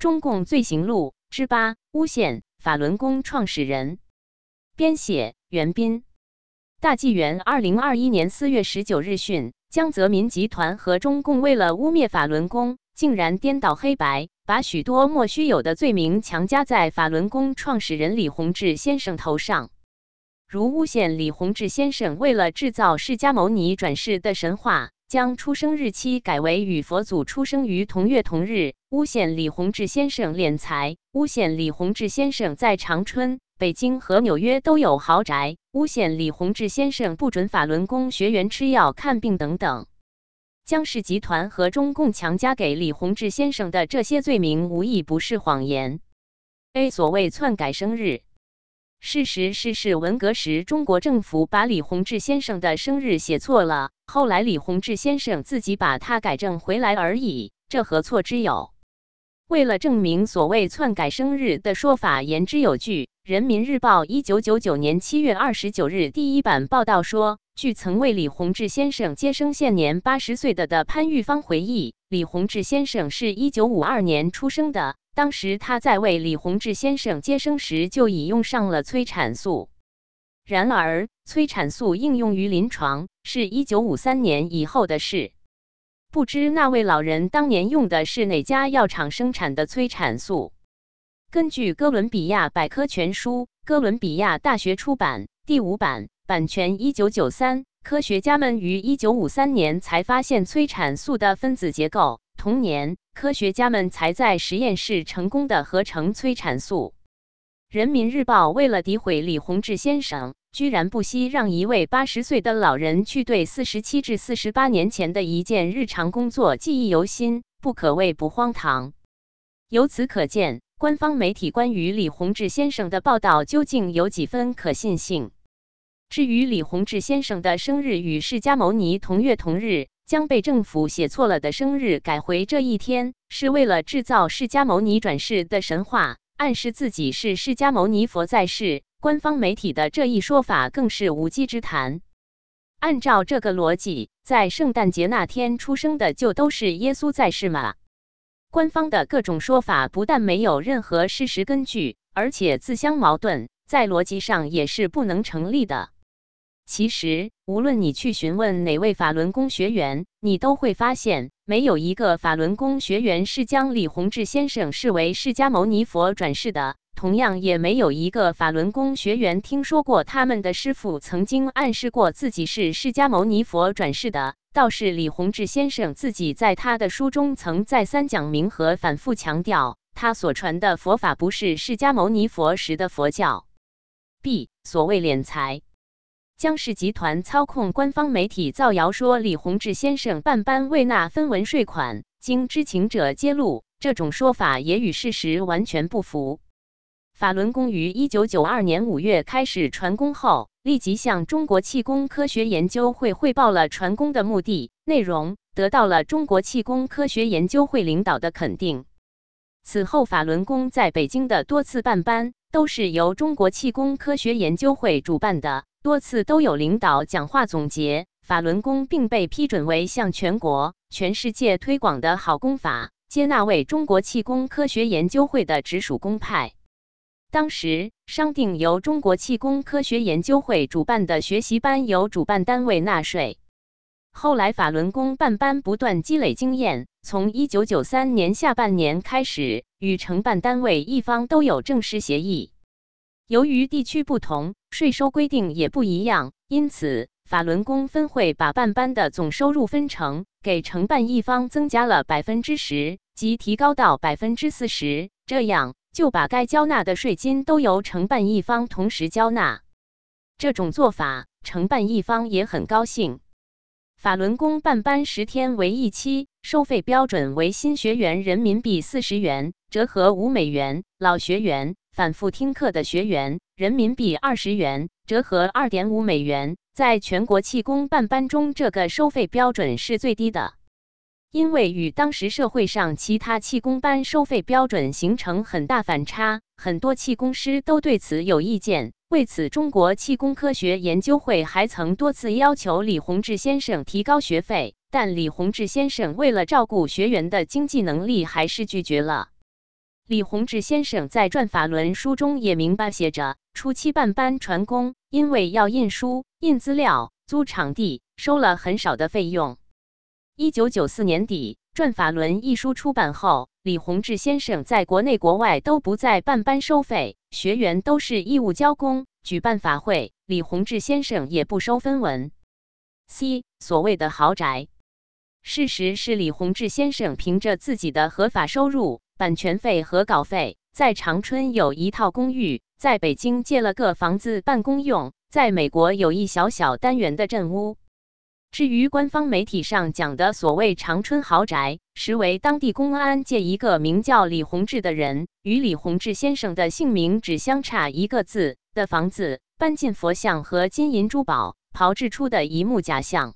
中共罪行录之八：诬陷法轮功创始人。编写：袁斌。大纪元二零二一年四月十九日讯，江泽民集团和中共为了污蔑法轮功，竟然颠倒黑白，把许多莫须有的罪名强加在法轮功创始人李洪志先生头上，如诬陷李洪志先生为了制造释迦牟尼转世的神话。将出生日期改为与佛祖出生于同月同日，诬陷李洪志先生敛财，诬陷李洪志先生在长春、北京和纽约都有豪宅，诬陷李洪志先生不准法轮功学员吃药看病等等。江氏集团和中共强加给李洪志先生的这些罪名，无一不是谎言。A 所谓篡改生日。事实是，是文革时中国政府把李洪志先生的生日写错了，后来李洪志先生自己把它改正回来而已，这何错之有？为了证明所谓篡改生日的说法言之有据，《人民日报》一九九九年七月二十九日第一版报道说，据曾为李洪志先生接生现年八十岁的的潘玉芳回忆，李洪志先生是一九五二年出生的。当时他在为李洪志先生接生时就已用上了催产素，然而催产素应用于临床是一九五三年以后的事。不知那位老人当年用的是哪家药厂生产的催产素？根据哥伦比亚百科全书，哥伦比亚大学出版第五版，版权一九九三。科学家们于一九五三年才发现催产素的分子结构。同年，科学家们才在实验室成功的合成催产素。人民日报为了诋毁李洪志先生，居然不惜让一位八十岁的老人去对四十七至四十八年前的一件日常工作记忆犹新，不可谓不荒唐。由此可见，官方媒体关于李洪志先生的报道究竟有几分可信性？至于李洪志先生的生日与释迦牟尼同月同日。将被政府写错了的生日改回这一天，是为了制造释迦牟尼转世的神话，暗示自己是释迦牟尼佛在世。官方媒体的这一说法更是无稽之谈。按照这个逻辑，在圣诞节那天出生的就都是耶稣在世吗？官方的各种说法不但没有任何事实根据，而且自相矛盾，在逻辑上也是不能成立的。其实，无论你去询问哪位法轮功学员，你都会发现，没有一个法轮功学员是将李洪志先生视为释迦牟尼佛转世的。同样，也没有一个法轮功学员听说过他们的师傅曾经暗示过自己是释迦牟尼佛转世的。倒是李洪志先生自己在他的书中曾再三讲明和反复强调，他所传的佛法不是释迦牟尼佛时的佛教。B 所谓敛财。江氏集团操控官方媒体造谣说李洪志先生办班未纳分文税款，经知情者揭露，这种说法也与事实完全不符。法轮功于一九九二年五月开始传功后，立即向中国气功科学研究会汇报了传功的目的、内容，得到了中国气功科学研究会领导的肯定。此后，法轮功在北京的多次办班，都是由中国气功科学研究会主办的。多次都有领导讲话总结法轮功，并被批准为向全国、全世界推广的好功法，接纳为中国气功科学研究会的直属公派。当时商定由中国气功科学研究会主办的学习班由主办单位纳税。后来法轮功办班不断积累经验，从一九九三年下半年开始，与承办单位一方都有正式协议。由于地区不同，税收规定也不一样，因此法轮功分会把办班的总收入分成，给承办一方增加了百分之十，即提高到百分之四十，这样就把该交纳的税金都由承办一方同时交纳。这种做法，承办一方也很高兴。法轮功办班十天为一期，收费标准为新学员人民币四十元，折合五美元；老学员。反复听课的学员，人民币二十元，折合二点五美元。在全国气功办班中，这个收费标准是最低的，因为与当时社会上其他气功班收费标准形成很大反差，很多气功师都对此有意见。为此，中国气功科学研究会还曾多次要求李洪志先生提高学费，但李洪志先生为了照顾学员的经济能力，还是拒绝了。李洪志先生在《转法轮》书中也明白写着：初期办班传功，因为要印书、印资料、租场地，收了很少的费用。一九九四年底，《转法轮》一书出版后，李洪志先生在国内国外都不再办班收费，学员都是义务交工，举办法会，李洪志先生也不收分文。C 所谓的豪宅，事实是李洪志先生凭着自己的合法收入。版权费和稿费，在长春有一套公寓，在北京借了个房子办公用，在美国有一小小单元的镇屋。至于官方媒体上讲的所谓长春豪宅，实为当地公安借一个名叫李洪志的人，与李洪志先生的姓名只相差一个字的房子，搬进佛像和金银珠宝，炮制出的一幕假象。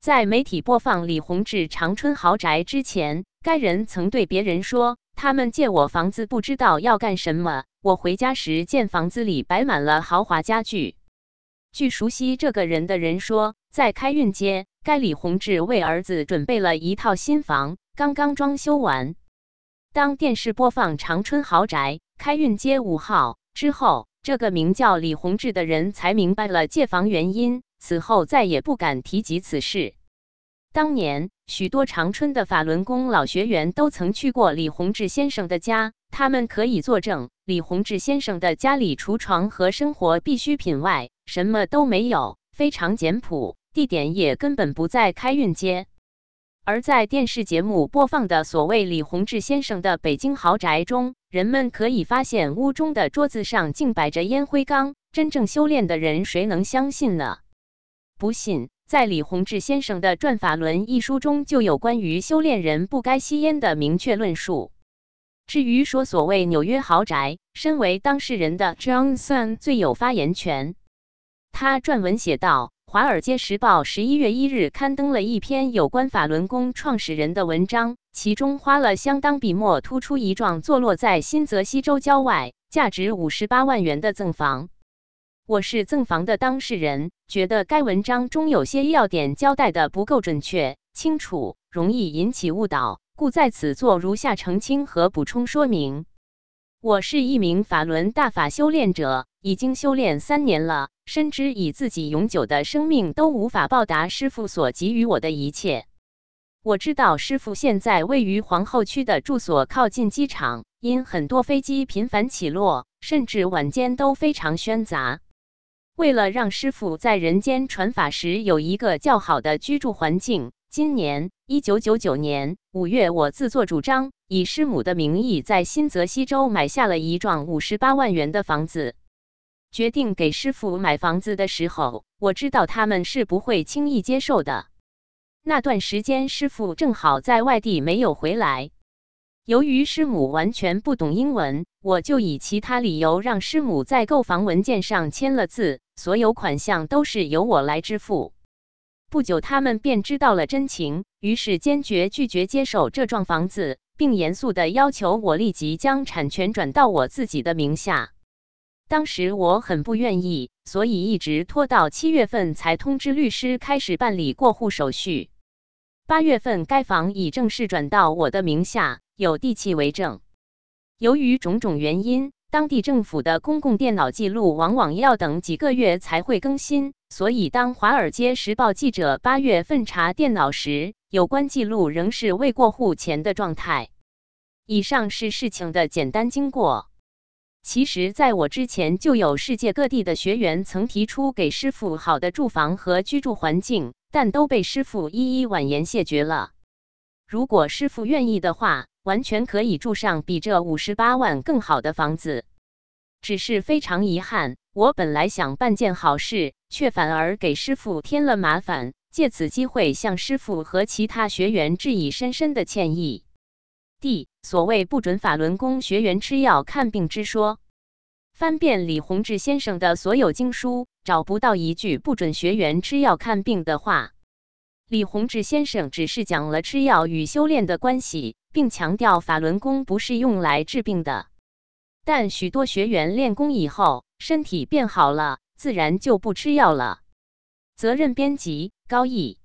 在媒体播放李洪志长春豪宅之前。该人曾对别人说：“他们借我房子，不知道要干什么。我回家时见房子里摆满了豪华家具。”据熟悉这个人的人说，在开运街，该李洪志为儿子准备了一套新房，刚刚装修完。当电视播放长春豪宅开运街五号之后，这个名叫李洪志的人才明白了借房原因，此后再也不敢提及此事。当年，许多长春的法轮功老学员都曾去过李洪志先生的家，他们可以作证，李洪志先生的家里除床和生活必需品外，什么都没有，非常简朴，地点也根本不在开运街。而在电视节目播放的所谓李洪志先生的北京豪宅中，人们可以发现屋中的桌子上竟摆着烟灰缸。真正修炼的人，谁能相信呢？不信。在李洪志先生的《转法轮》一书中，就有关于修炼人不该吸烟的明确论述。至于说所谓纽约豪宅，身为当事人的 Johnson 最有发言权。他撰文写道：“《华尔街时报》十一月一日刊登了一篇有关法轮功创始人的文章，其中花了相当笔墨，突出一幢坐落在新泽西州郊外、价值五十八万元的赠房。”我是赠房的当事人，觉得该文章中有些要点交代的不够准确、清楚，容易引起误导，故在此做如下澄清和补充说明。我是一名法轮大法修炼者，已经修炼三年了，深知以自己永久的生命都无法报答师傅所给予我的一切。我知道师傅现在位于皇后区的住所靠近机场，因很多飞机频繁起落，甚至晚间都非常喧杂。为了让师傅在人间传法时有一个较好的居住环境，今年一九九九年五月，我自作主张以师母的名义在新泽西州买下了一幢五十八万元的房子。决定给师傅买房子的时候，我知道他们是不会轻易接受的。那段时间，师傅正好在外地没有回来。由于师母完全不懂英文，我就以其他理由让师母在购房文件上签了字，所有款项都是由我来支付。不久，他们便知道了真情，于是坚决拒绝接手这幢房子，并严肃地要求我立即将产权转到我自己的名下。当时我很不愿意，所以一直拖到七月份才通知律师开始办理过户手续。八月份，该房已正式转到我的名下。有地契为证。由于种种原因，当地政府的公共电脑记录往往要等几个月才会更新，所以当《华尔街时报》记者八月份查电脑时，有关记录仍是未过户前的状态。以上是事情的简单经过。其实，在我之前就有世界各地的学员曾提出给师傅好的住房和居住环境，但都被师傅一一婉言谢绝了。如果师傅愿意的话，完全可以住上比这五十八万更好的房子。只是非常遗憾，我本来想办件好事，却反而给师傅添了麻烦。借此机会向师傅和其他学员致以深深的歉意。D 所谓不准法轮功学员吃药看病之说，翻遍李洪志先生的所有经书，找不到一句不准学员吃药看病的话。李洪志先生只是讲了吃药与修炼的关系，并强调法轮功不是用来治病的。但许多学员练功以后，身体变好了，自然就不吃药了。责任编辑：高毅。